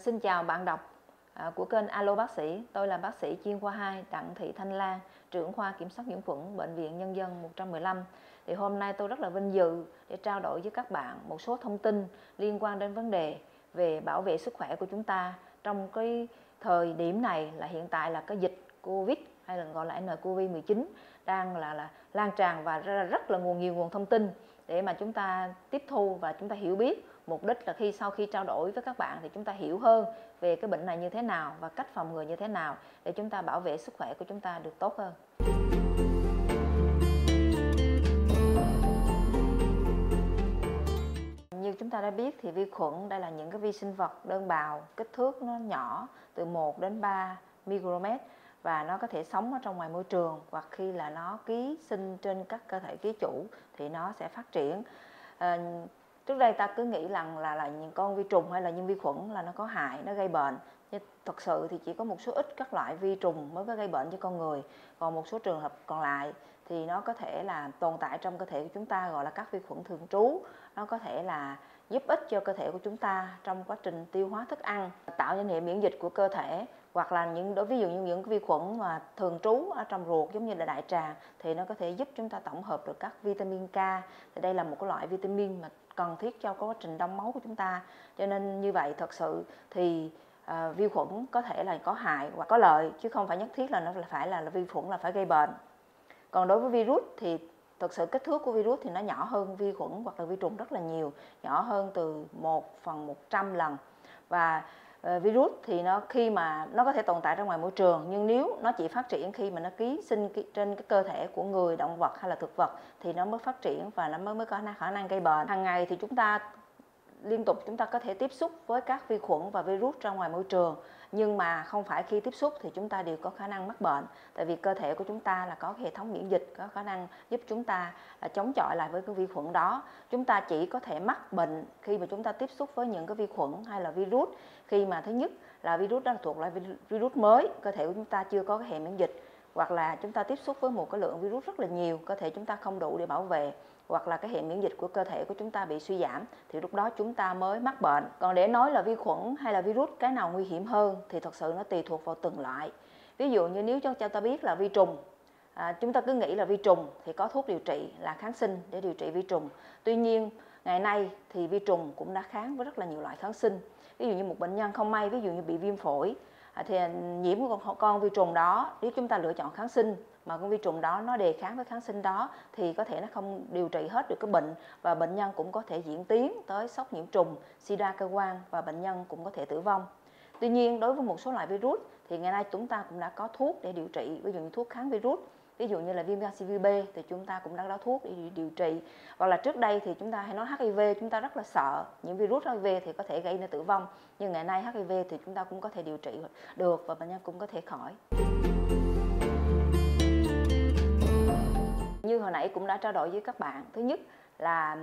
Xin chào bạn đọc à, của kênh Alo Bác sĩ. Tôi là bác sĩ chuyên khoa 2 Đặng Thị Thanh Lan, trưởng khoa kiểm soát nhiễm khuẩn Bệnh viện Nhân dân 115. Thì hôm nay tôi rất là vinh dự để trao đổi với các bạn một số thông tin liên quan đến vấn đề về bảo vệ sức khỏe của chúng ta trong cái thời điểm này là hiện tại là cái dịch Covid hay là gọi là nCoV-19 đang là là lan tràn và rất là nguồn nhiều nguồn thông tin để mà chúng ta tiếp thu và chúng ta hiểu biết mục đích là khi sau khi trao đổi với các bạn thì chúng ta hiểu hơn về cái bệnh này như thế nào và cách phòng ngừa như thế nào để chúng ta bảo vệ sức khỏe của chúng ta được tốt hơn. Như chúng ta đã biết thì vi khuẩn đây là những cái vi sinh vật đơn bào kích thước nó nhỏ từ 1 đến 3 micromet và nó có thể sống ở trong ngoài môi trường hoặc khi là nó ký sinh trên các cơ thể ký chủ thì nó sẽ phát triển. À, trước đây ta cứ nghĩ rằng là là những con vi trùng hay là những vi khuẩn là nó có hại, nó gây bệnh. Nhưng thật sự thì chỉ có một số ít các loại vi trùng mới có gây bệnh cho con người. Còn một số trường hợp còn lại thì nó có thể là tồn tại trong cơ thể của chúng ta, gọi là các vi khuẩn thường trú. Nó có thể là giúp ích cho cơ thể của chúng ta trong quá trình tiêu hóa thức ăn, tạo nên hệ miễn dịch của cơ thể. Hoặc là những, đối ví dụ như những vi khuẩn mà thường trú ở trong ruột giống như là đại tràng thì nó có thể giúp chúng ta tổng hợp được các vitamin K. Thì đây là một cái loại vitamin mà cần thiết cho quá trình đông máu của chúng ta. Cho nên như vậy thật sự thì uh, vi khuẩn có thể là có hại hoặc có lợi chứ không phải nhất thiết là nó phải là, là vi khuẩn là phải gây bệnh. Còn đối với virus thì thực sự kích thước của virus thì nó nhỏ hơn vi khuẩn hoặc là vi trùng rất là nhiều nhỏ hơn từ 1 phần 100 lần. Và Ờ, virus thì nó khi mà nó có thể tồn tại ra ngoài môi trường, nhưng nếu nó chỉ phát triển khi mà nó ký sinh trên cái cơ thể của người, động vật hay là thực vật thì nó mới phát triển và nó mới mới có khả năng gây bệnh. Hàng ngày thì chúng ta, liên tục chúng ta có thể tiếp xúc với các vi khuẩn và virus ra ngoài môi trường nhưng mà không phải khi tiếp xúc thì chúng ta đều có khả năng mắc bệnh. Tại vì cơ thể của chúng ta là có hệ thống miễn dịch, có khả năng giúp chúng ta là chống chọi lại với cái vi khuẩn đó. Chúng ta chỉ có thể mắc bệnh khi mà chúng ta tiếp xúc với những cái vi khuẩn hay là virus. Khi mà thứ nhất là virus đó là thuộc loại virus mới, cơ thể của chúng ta chưa có cái hệ miễn dịch, hoặc là chúng ta tiếp xúc với một cái lượng virus rất là nhiều, cơ thể chúng ta không đủ để bảo vệ hoặc là cái hệ miễn dịch của cơ thể của chúng ta bị suy giảm thì lúc đó chúng ta mới mắc bệnh. Còn để nói là vi khuẩn hay là virus cái nào nguy hiểm hơn thì thật sự nó tùy thuộc vào từng loại. Ví dụ như nếu cho ta biết là vi trùng à, chúng ta cứ nghĩ là vi trùng thì có thuốc điều trị là kháng sinh để điều trị vi trùng. Tuy nhiên ngày nay thì vi trùng cũng đã kháng với rất là nhiều loại kháng sinh. Ví dụ như một bệnh nhân không may ví dụ như bị viêm phổi À, thì nhiễm con, con vi trùng đó nếu chúng ta lựa chọn kháng sinh mà con vi trùng đó nó đề kháng với kháng sinh đó thì có thể nó không điều trị hết được cái bệnh và bệnh nhân cũng có thể diễn tiến tới sốc nhiễm trùng, sida cơ quan và bệnh nhân cũng có thể tử vong. Tuy nhiên đối với một số loại virus thì ngày nay chúng ta cũng đã có thuốc để điều trị, ví dụ như thuốc kháng virus ví dụ như là viêm gan siêu B thì chúng ta cũng đang có thuốc để điều trị. Hoặc là trước đây thì chúng ta hay nói HIV chúng ta rất là sợ những virus HIV thì có thể gây nên tử vong. Nhưng ngày nay HIV thì chúng ta cũng có thể điều trị được và bệnh nhân cũng có thể khỏi. Như hồi nãy cũng đã trao đổi với các bạn. Thứ nhất là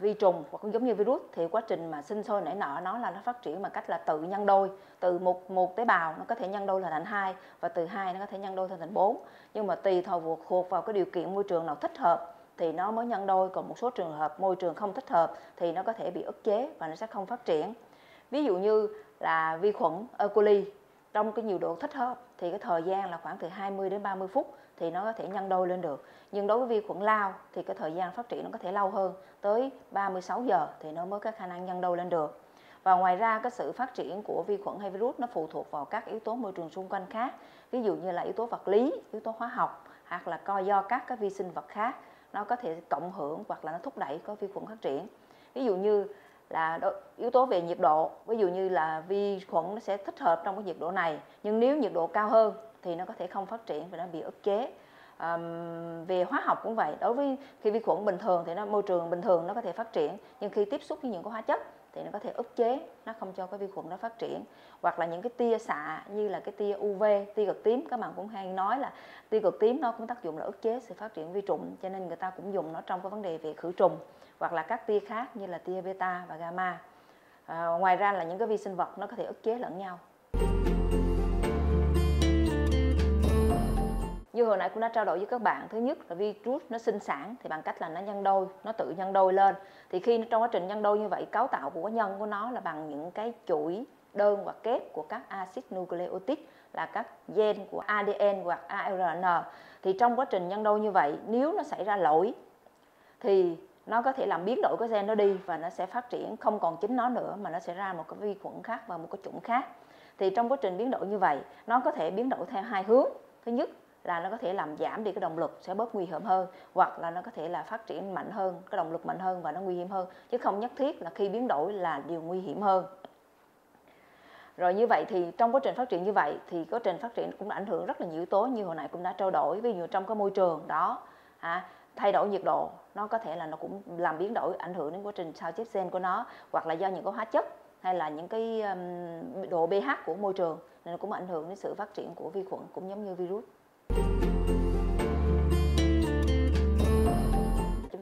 vi trùng hoặc cũng giống như virus, thì quá trình mà sinh sôi nảy nở nó là nó phát triển bằng cách là tự nhân đôi, từ một một tế bào nó có thể nhân đôi là thành hai và từ hai nó có thể nhân đôi thành bốn nhưng mà tùy thuộc thuộc vào cái điều kiện môi trường nào thích hợp thì nó mới nhân đôi, còn một số trường hợp môi trường không thích hợp thì nó có thể bị ức chế và nó sẽ không phát triển ví dụ như là vi khuẩn E. coli, trong cái nhiều độ thích hợp thì cái thời gian là khoảng từ 20 đến 30 phút thì nó có thể nhân đôi lên được. Nhưng đối với vi khuẩn lao thì cái thời gian phát triển nó có thể lâu hơn, tới 36 giờ thì nó mới có khả năng nhân đôi lên được. Và ngoài ra cái sự phát triển của vi khuẩn hay virus nó phụ thuộc vào các yếu tố môi trường xung quanh khác, ví dụ như là yếu tố vật lý, yếu tố hóa học, hoặc là co, do các cái vi sinh vật khác, nó có thể cộng hưởng hoặc là nó thúc đẩy có vi khuẩn phát triển. Ví dụ như là yếu tố về nhiệt độ, ví dụ như là vi khuẩn nó sẽ thích hợp trong cái nhiệt độ này, nhưng nếu nhiệt độ cao hơn thì nó có thể không phát triển và nó bị ức chế. Um, về hóa học cũng vậy đối với khi vi khuẩn bình thường thì nó môi trường bình thường nó có thể phát triển nhưng khi tiếp xúc với những cái hóa chất thì nó có thể ức chế nó không cho cái vi khuẩn nó phát triển. Hoặc là những cái tia xạ như là cái tia UV tia cực tím các bạn cũng hay nói là tia cực tím nó cũng tác dụng là ức chế sự phát triển vi trùng cho nên người ta cũng dùng nó trong cái vấn đề về khử trùng. Hoặc là các tia khác như là tia beta và gamma. À, ngoài ra là những cái vi sinh vật nó có thể ức chế lẫn nhau. Như hồi nãy cũng đã trao đổi với các bạn, thứ nhất là virus nó sinh sản thì bằng cách là nó nhân đôi, nó tự nhân đôi lên. Thì khi trong quá trình nhân đôi như vậy, cấu tạo của nhân của nó là bằng những cái chuỗi đơn hoặc kép của các axit nucleotide, là các gen của ADN hoặc ARN thì trong quá trình nhân đôi như vậy, nếu nó xảy ra lỗi, thì nó có thể làm biến đổi cái gen nó đi và nó sẽ phát triển không còn chính nó nữa, mà nó sẽ ra một cái vi khuẩn khác và một cái chủng khác. Thì trong quá trình biến đổi như vậy, nó có thể biến đổi theo hai hướng. Thứ nhất là nó có thể làm giảm đi cái động lực sẽ bớt nguy hiểm hơn hoặc là nó có thể là phát triển mạnh hơn cái động lực mạnh hơn và nó nguy hiểm hơn. Chứ không nhất thiết là khi biến đổi là điều nguy hiểm hơn. Rồi như vậy thì trong quá trình phát triển như vậy thì quá trình phát triển cũng ảnh hưởng rất là nhiều yếu tố như hồi nãy cũng đã trao đổi. Ví dụ trong cái môi trường đó à, thay đổi nhiệt độ nó có thể là nó cũng làm biến đổi ảnh hưởng đến quá trình sao chép gen của nó hoặc là do những cái hóa chất hay là những cái độ pH của môi trường nên nó cũng ảnh hưởng đến sự phát triển của vi khuẩn cũng giống như virus.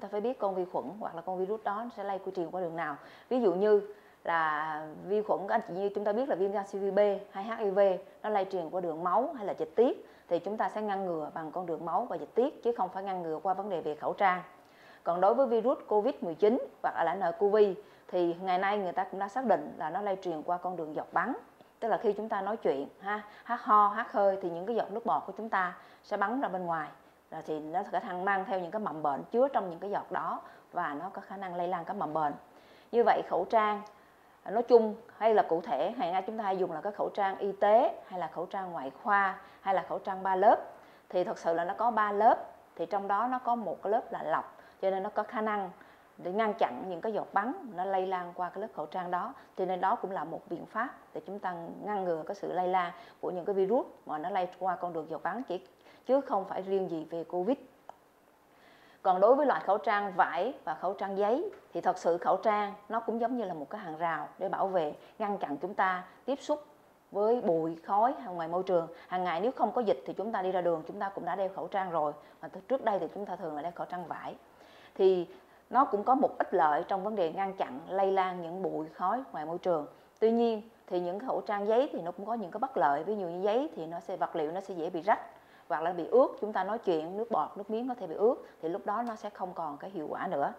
Ta phải biết con vi khuẩn hoặc là con virus đó sẽ lây quy truyền qua đường nào. Ví dụ như là vi khuẩn anh chị, như chúng ta biết là viêm gan siêu B hay HIV nó lây truyền qua đường máu hay là dịch tiết, thì chúng ta sẽ ngăn ngừa bằng con đường máu và dịch tiết, chứ không phải ngăn ngừa qua vấn đề về khẩu trang. Còn đối với virus Covid-19 hoặc là nCoV thì ngày nay người ta cũng đã xác định là nó lây truyền qua con đường giọt bắn. Tức là khi chúng ta nói chuyện, ha, hát ho, hát hơi, thì những cái giọt nước bọt của chúng ta sẽ bắn ra bên ngoài rồi thì nó có khả năng mang theo những cái mầm bệnh chứa trong những cái giọt đó và nó có khả năng lây lan các mầm bệnh. Như vậy khẩu trang à, nói chung hay là cụ thể hiện nay chúng ta hay dùng là cái khẩu trang y tế hay là khẩu trang ngoại khoa hay là khẩu trang ba lớp. Thì thật sự là nó có ba lớp, thì trong đó nó có một cái lớp là lọc, cho nên nó có khả năng để ngăn chặn những cái giọt bắn nó lây lan qua cái lớp khẩu trang đó. Cho nên đó cũng là một biện pháp để chúng ta ngăn ngừa cái sự lây lan của những cái virus mà nó lây qua con đường giọt bắn. Chỉ chứ không phải riêng gì về covid. Còn đối với loại khẩu trang vải và khẩu trang giấy, thì thật sự khẩu trang nó cũng giống như là một cái hàng rào để bảo vệ, ngăn chặn chúng ta tiếp xúc với bụi, khói ngoài môi trường. Hàng ngày nếu không có dịch thì chúng ta đi ra đường, chúng ta cũng đã đeo khẩu trang rồi. Mà trước đây thì chúng ta thường là đeo khẩu trang vải. Thì nó cũng có một ít lợi trong vấn đề ngăn chặn, lây lan những bụi, khói ngoài môi trường. Tuy nhiên thì những khẩu trang giấy thì nó cũng có những cái bất lợi. Ví dụ như giấy thì nó sẽ, vật liệu nó sẽ dễ bị rách hoặc là bị ướt, chúng ta nói chuyện, nước bọt, nước miếng có thể bị ướt, thì lúc đó nó sẽ không còn cái hiệu quả nữa.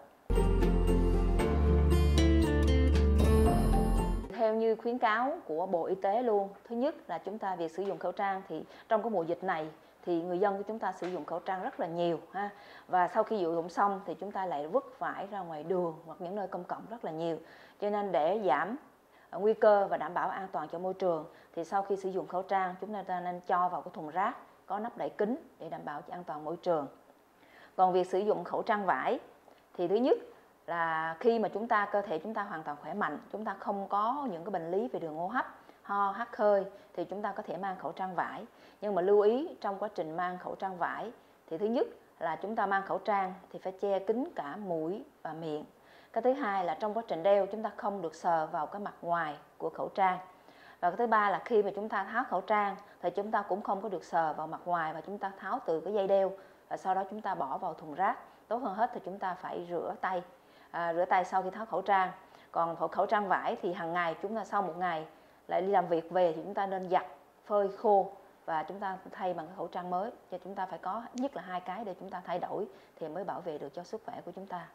Theo như khuyến cáo của Bộ Y tế luôn, thứ nhất là chúng ta việc sử dụng khẩu trang thì trong cái mùa dịch này thì người dân của chúng ta sử dụng khẩu trang rất là nhiều, ha. Và sau khi sử dụng xong thì chúng ta lại vứt vải ra ngoài đường hoặc những nơi công cộng rất là nhiều. Cho nên để giảm nguy cơ và đảm bảo an toàn cho môi trường thì sau khi sử dụng khẩu trang, chúng ta nên cho vào cái thùng rác có nắp đậy kín để đảm bảo cho an toàn môi trường. Còn việc sử dụng khẩu trang vải thì thứ nhất là khi mà chúng ta, cơ thể chúng ta hoàn toàn khỏe mạnh, chúng ta không có những cái bệnh lý về đường hô hấp, ho, hắt hơi thì chúng ta có thể mang khẩu trang vải. Nhưng mà lưu ý, trong quá trình mang khẩu trang vải thì thứ nhất là chúng ta mang khẩu trang thì phải che kín cả mũi và miệng. Cái thứ hai là trong quá trình đeo, chúng ta không được sờ vào cái mặt ngoài của khẩu trang và cái thứ ba là khi mà chúng ta tháo khẩu trang thì chúng ta cũng không có được sờ vào mặt ngoài và chúng ta tháo từ cái dây đeo và sau đó chúng ta bỏ vào thùng rác tốt hơn hết thì chúng ta phải rửa tay à, rửa tay sau khi tháo khẩu trang còn khẩu trang vải thì hàng ngày chúng ta sau một ngày lại đi làm việc về thì chúng ta nên giặt phơi khô và chúng ta thay bằng khẩu trang mới cho chúng ta phải có nhất là hai cái để chúng ta thay đổi thì mới bảo vệ được cho sức khỏe của chúng ta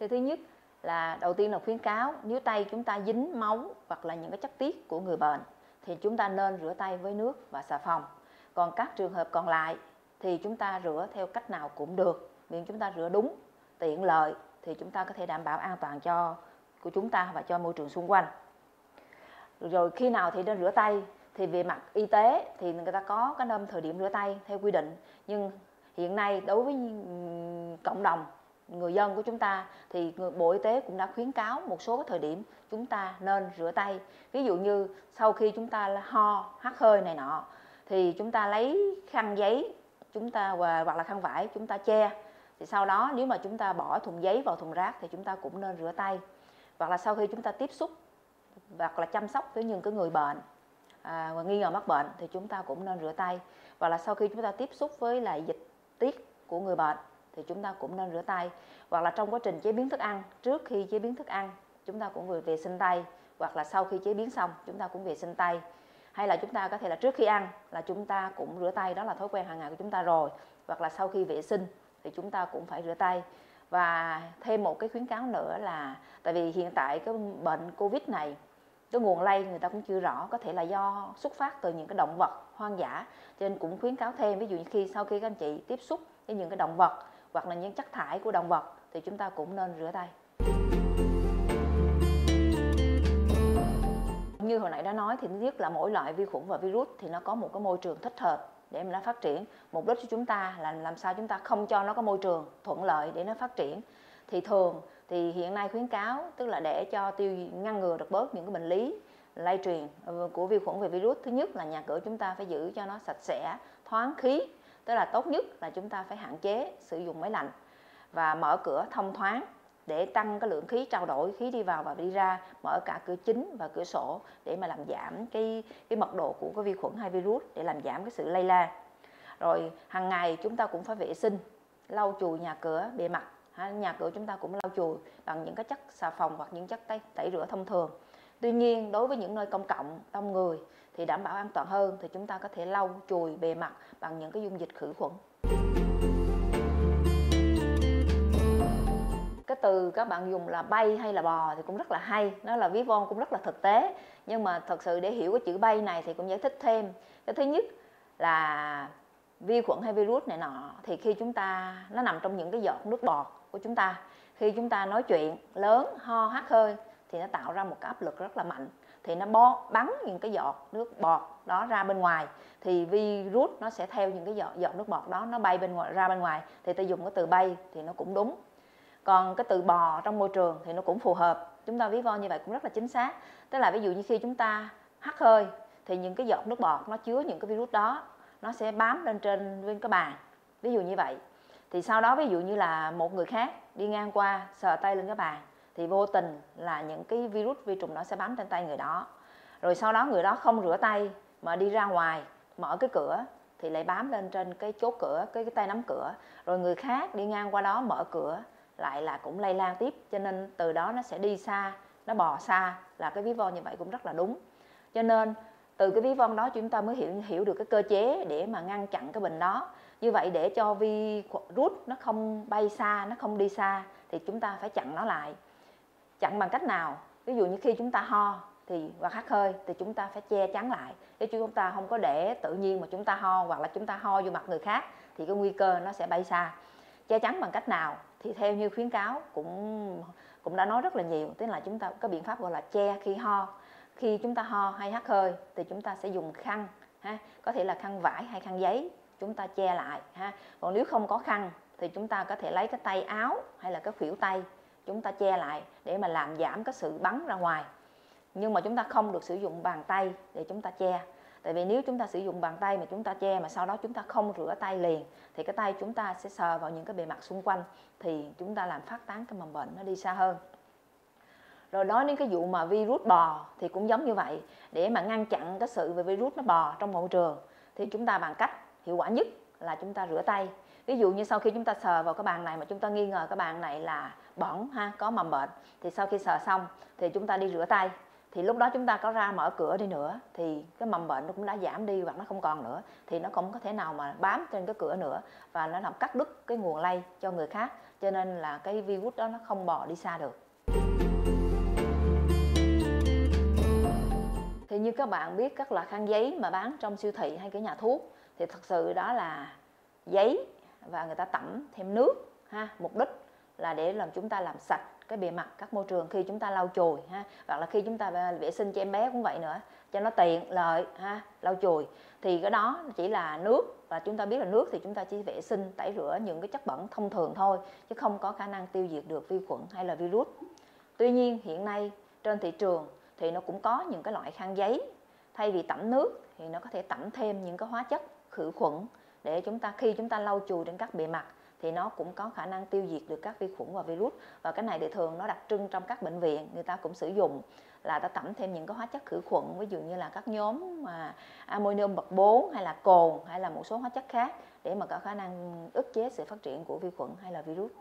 thì thứ nhất là đầu tiên là khuyến cáo nếu tay chúng ta dính máu hoặc là những cái chất tiết của người bệnh thì chúng ta nên rửa tay với nước và xà phòng. Còn các trường hợp còn lại thì chúng ta rửa theo cách nào cũng được. Miễn chúng ta rửa đúng, tiện lợi thì chúng ta có thể đảm bảo an toàn cho, của chúng ta và cho môi trường xung quanh. Rồi khi nào thì nên rửa tay thì về mặt y tế thì người ta có cái năm thời điểm rửa tay theo quy định. Nhưng hiện nay đối với cộng đồng người dân của chúng ta thì bộ y tế cũng đã khuyến cáo một số thời điểm chúng ta nên rửa tay. Ví dụ như sau khi chúng ta ho hắt hơi này nọ thì chúng ta lấy khăn giấy chúng ta hoặc là khăn vải chúng ta che. Thì sau đó nếu mà chúng ta bỏ thùng giấy vào thùng rác thì chúng ta cũng nên rửa tay. Hoặc là sau khi chúng ta tiếp xúc hoặc là chăm sóc với những cái người bệnh à, và nghi ngờ mắc bệnh thì chúng ta cũng nên rửa tay. Và là sau khi chúng ta tiếp xúc với lại dịch tiết của người bệnh thì chúng ta cũng nên rửa tay. Hoặc là trong quá trình chế biến thức ăn, trước khi chế biến thức ăn, chúng ta cũng vừa vệ sinh tay, hoặc là sau khi chế biến xong, chúng ta cũng vệ sinh tay. Hay là chúng ta có thể là trước khi ăn là chúng ta cũng rửa tay, đó là thói quen hàng ngày của chúng ta rồi. Hoặc là sau khi vệ sinh thì chúng ta cũng phải rửa tay. Và thêm một cái khuyến cáo nữa là, tại vì hiện tại cái bệnh covid này, cái nguồn lây người ta cũng chưa rõ, có thể là do xuất phát từ những cái động vật hoang dã. Cho nên cũng khuyến cáo thêm, ví dụ như khi sau khi các anh chị tiếp xúc với những cái động vật hoặc là những chất thải của động vật thì chúng ta cũng nên rửa tay. Như hồi nãy đã nói thì nhất là mỗi loại vi khuẩn và virus thì nó có một cái môi trường thích hợp để mà nó phát triển. Mục đích của chúng ta là làm sao chúng ta không cho nó có môi trường thuận lợi để nó phát triển. Thì thường thì hiện nay khuyến cáo, tức là để cho tiêu ngăn ngừa được bớt những cái bệnh lý lây truyền ờ, của vi khuẩn về virus, thứ nhất là nhà cửa chúng ta phải giữ cho nó sạch sẽ, thoáng khí tức là tốt nhất là chúng ta phải hạn chế sử dụng máy lạnh và mở cửa thông thoáng để tăng cái lượng khí trao đổi khí đi vào và đi ra mở cả cửa chính và cửa sổ để mà làm giảm cái cái mật độ của cái vi khuẩn hay virus để làm giảm cái sự lây lan. Rồi hàng ngày chúng ta cũng phải vệ sinh lau chùi nhà cửa bề mặt. Nhà cửa chúng ta cũng lau chùi bằng những cái chất xà phòng hoặc những chất tẩy, tẩy rửa thông thường. Tuy nhiên đối với những nơi công cộng đông người thì đảm bảo an toàn hơn thì chúng ta có thể lau, chùi, bề mặt bằng những cái dung dịch khử khuẩn. Cái từ các bạn dùng là bay hay là bò thì cũng rất là hay, nó là ví von cũng rất là thực tế. Nhưng mà thật sự để hiểu cái chữ bay này thì cũng giải thích thêm. Cái thứ nhất là vi khuẩn hay virus này nọ thì khi chúng ta, nó nằm trong những cái giọt nước bọt của chúng ta. Khi chúng ta nói chuyện lớn, ho hắt hơi thì nó tạo ra một cái áp lực rất là mạnh thì nó bo bắn những cái giọt nước bọt đó ra bên ngoài. Thì virus nó sẽ theo những cái giọt giọt nước bọt đó nó bay bên ngoài, ra bên ngoài. Thì ta dùng cái từ bay thì nó cũng đúng. Còn cái từ bò trong môi trường thì nó cũng phù hợp. Chúng ta ví von như vậy cũng rất là chính xác. Tức là ví dụ như khi chúng ta hắt hơi thì những cái giọt nước bọt nó chứa những cái virus đó, nó sẽ bám lên trên bên cái bàn. Ví dụ như vậy. Thì sau đó ví dụ như là một người khác đi ngang qua, sờ tay lên cái bàn thì vô tình là những cái virus vi trùng nó sẽ bám trên tay người đó. Rồi sau đó người đó không rửa tay mà đi ra ngoài mở cái cửa thì lại bám lên trên cái chốt cửa cái, cái tay nắm cửa. Rồi người khác đi ngang qua đó mở cửa lại là cũng lây lan tiếp. Cho nên từ đó nó sẽ đi xa nó bò xa là cái ví von như vậy cũng rất là đúng. Cho nên từ cái ví von đó chúng ta mới hiểu hiểu được cái cơ chế để mà ngăn chặn cái bệnh đó. Như vậy để cho vi virus nó không bay xa nó không đi xa thì chúng ta phải chặn nó lại chặn bằng cách nào ví dụ như khi chúng ta ho thì hoặc hắt hơi thì chúng ta phải che chắn lại để chúng ta không có để tự nhiên mà chúng ta ho hoặc là chúng ta ho vô mặt người khác thì cái nguy cơ nó sẽ bay xa che chắn bằng cách nào thì theo như khuyến cáo cũng cũng đã nói rất là nhiều tức là chúng ta có biện pháp gọi là che khi ho khi chúng ta ho hay hắt hơi thì chúng ta sẽ dùng khăn ha có thể là khăn vải hay khăn giấy chúng ta che lại ha còn nếu không có khăn thì chúng ta có thể lấy cái tay áo hay là cái khuỷu tay chúng ta che lại để mà làm giảm cái sự bắn ra ngoài. Nhưng mà chúng ta không được sử dụng bàn tay để chúng ta che. Tại vì nếu chúng ta sử dụng bàn tay mà chúng ta che mà sau đó chúng ta không rửa tay liền, thì cái tay chúng ta sẽ sờ vào những cái bề mặt xung quanh, thì chúng ta làm phát tán cái mầm bệnh nó đi xa hơn. Rồi nói đến cái vụ mà virus bò thì cũng giống như vậy. Để mà ngăn chặn cái sự về virus nó bò trong môi trường, thì chúng ta bằng cách hiệu quả nhất là chúng ta rửa tay. Ví dụ như sau khi chúng ta sờ vào cái bàn này mà chúng ta nghi ngờ cái bàn này là bẩn ha, có mầm bệnh, thì sau khi sờ xong thì chúng ta đi rửa tay. Thì lúc đó chúng ta có ra mở cửa đi nữa, thì cái mầm bệnh nó cũng đã giảm đi hoặc nó không còn nữa, thì nó cũng có thể nào mà bám trên cái cửa nữa và nó làm cắt đứt cái nguồn lây cho người khác. Cho nên là cái virus đó nó không bò đi xa được. Thì như các bạn biết, các loại khăn giấy mà bán trong siêu thị hay cái nhà thuốc thì thật sự đó là giấy và người ta tẩm thêm nước, ha, mục đích là để làm chúng ta làm sạch cái bề mặt các môi trường khi chúng ta lau chùi ha. Hoặc là khi chúng ta vệ sinh cho em bé cũng vậy nữa, cho nó tiện lợi, ha, lau chùi thì cái đó chỉ là nước và chúng ta biết là nước thì chúng ta chỉ vệ sinh, tẩy rửa những cái chất bẩn thông thường thôi, chứ không có khả năng tiêu diệt được vi khuẩn hay là virus. Tuy nhiên, hiện nay trên thị trường thì nó cũng có những cái loại khăn giấy. Thay vì tẩm nước thì nó có thể tẩm thêm những cái hóa chất khử khuẩn để chúng ta, khi chúng ta lau chùi trên các bề mặt thì nó cũng có khả năng tiêu diệt được các vi khuẩn và virus. Và cái này thì thường nó đặc trưng trong các bệnh viện, người ta cũng sử dụng là ta tẩm thêm những cái hóa chất khử khuẩn, ví dụ như là các nhóm mà ammonium bậc 4 hay là cồn hay là một số hóa chất khác để mà có khả năng ức chế sự phát triển của vi khuẩn hay là virus.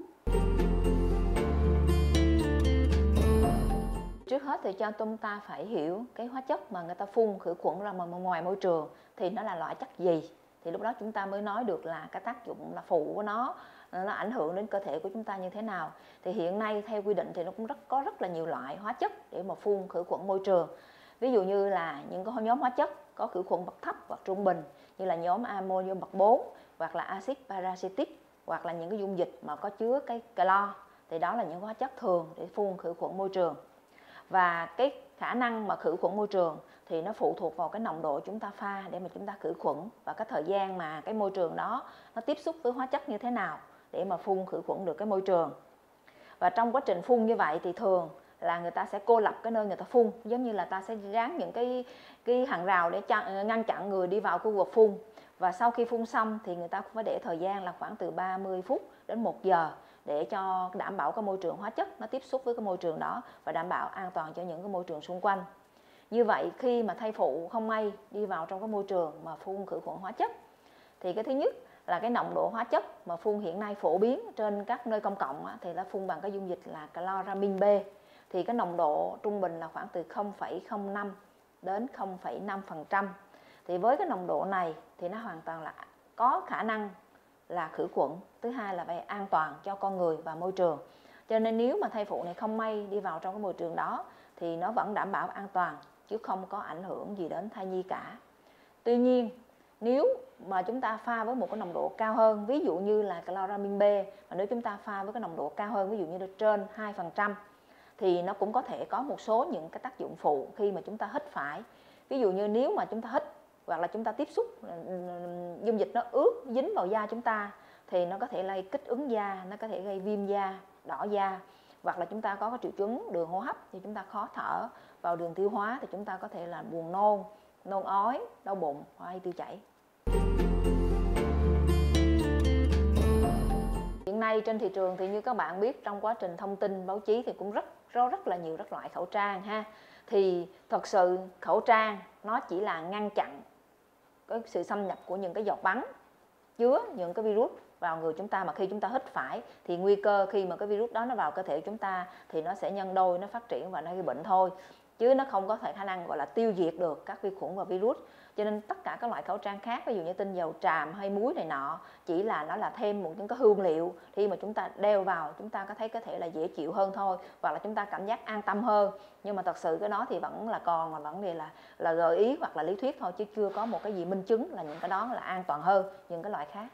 Trước hết thì cho chúng ta phải hiểu cái hóa chất mà người ta phun khử khuẩn ra ngoài môi trường thì nó là loại chất gì? Thì lúc đó chúng ta mới nói được là cái tác dụng là phụ của nó nó ảnh hưởng đến cơ thể của chúng ta như thế nào. Thì hiện nay theo quy định thì nó cũng rất, có rất là nhiều loại hóa chất để mà phun khử khuẩn môi trường. Ví dụ như là những cái nhóm hóa chất có khử khuẩn bậc thấp hoặc trung bình như là nhóm ammonium bậc 4 hoặc là axit parasitic hoặc là những cái dung dịch mà có chứa cái clo. Thì đó là những hóa chất thường để phun khử khuẩn môi trường và cái khả năng mà khử khuẩn môi trường thì nó phụ thuộc vào cái nồng độ chúng ta pha để mà chúng ta khử khuẩn. Và cái thời gian mà cái môi trường đó nó tiếp xúc với hóa chất như thế nào để mà phun khử khuẩn được cái môi trường. Và trong quá trình phun như vậy thì thường là người ta sẽ cô lập cái nơi người ta phun giống như là ta sẽ dán những cái cái hàng rào để chặn, ờ, ngăn chặn người đi vào khu vực phun. Và sau khi phun xong thì người ta cũng phải để thời gian là khoảng từ 30 phút đến 1 giờ để cho đảm bảo cái môi trường hóa chất nó tiếp xúc với cái môi trường đó và đảm bảo an toàn cho những cái môi trường xung quanh. Như vậy khi mà thai phụ không may đi vào trong cái môi trường mà phun khử khuẩn hóa chất thì cái thứ nhất là cái nồng độ hóa chất mà phun hiện nay phổ biến trên các nơi công cộng thì nó phun bằng cái dung dịch là chloramin B. Thì cái nồng độ trung bình là khoảng từ 0,05 đến 0,5% thì với cái nồng độ này thì nó hoàn toàn là có khả năng là khử khuẩn, thứ hai là về an toàn cho con người và môi trường. Cho nên nếu mà thai phụ này không may đi vào trong cái môi trường đó, thì nó vẫn đảm bảo an toàn, chứ không có ảnh hưởng gì đến thai nhi cả. Tuy nhiên, nếu mà chúng ta pha với một cái nồng độ cao hơn, ví dụ như là chloramin B, mà nếu chúng ta pha với cái nồng độ cao hơn, ví dụ như là trên 2% thì nó cũng có thể có một số những cái tác dụng phụ khi mà chúng ta hít phải. Ví dụ như nếu mà chúng ta hít hoặc là chúng ta tiếp xúc dung dịch nó ướt, dính vào da chúng ta thì nó có thể gây kích ứng da, nó có thể gây viêm da, đỏ da. Hoặc là chúng ta có triệu chứng đường hô hấp thì chúng ta khó thở, vào đường tiêu hóa thì chúng ta có thể là buồn nôn nôn ói, đau bụng hay tiêu chảy. Hiện nay trên thị trường thì như các bạn biết, trong quá trình thông tin báo chí thì cũng rất rất rất là nhiều các loại khẩu trang ha. Thì thật sự khẩu trang nó chỉ là ngăn chặn cái sự xâm nhập của những cái giọt bắn chứa những cái virus vào người chúng ta. Mà khi chúng ta hít phải thì nguy cơ khi mà cái virus đó nó vào cơ thể chúng ta thì nó sẽ nhân đôi, nó phát triển và nó gây bệnh thôi chứ nó không có thể khả năng, gọi là, tiêu diệt được các vi khuẩn và virus. Cho nên tất cả các loại khẩu trang khác, ví dụ như tinh dầu tràm hay muối này nọ, chỉ là nó là thêm một những cái hương liệu. Khi mà chúng ta đeo vào, chúng ta có thấy có thể là dễ chịu hơn thôi, hoặc là chúng ta cảm giác an tâm hơn. Nhưng mà thật sự cái đó thì vẫn là còn là vấn đề là là gợi ý hoặc là lý thuyết thôi, chứ chưa có một cái gì minh chứng là những cái đó là an toàn hơn những cái loại khác.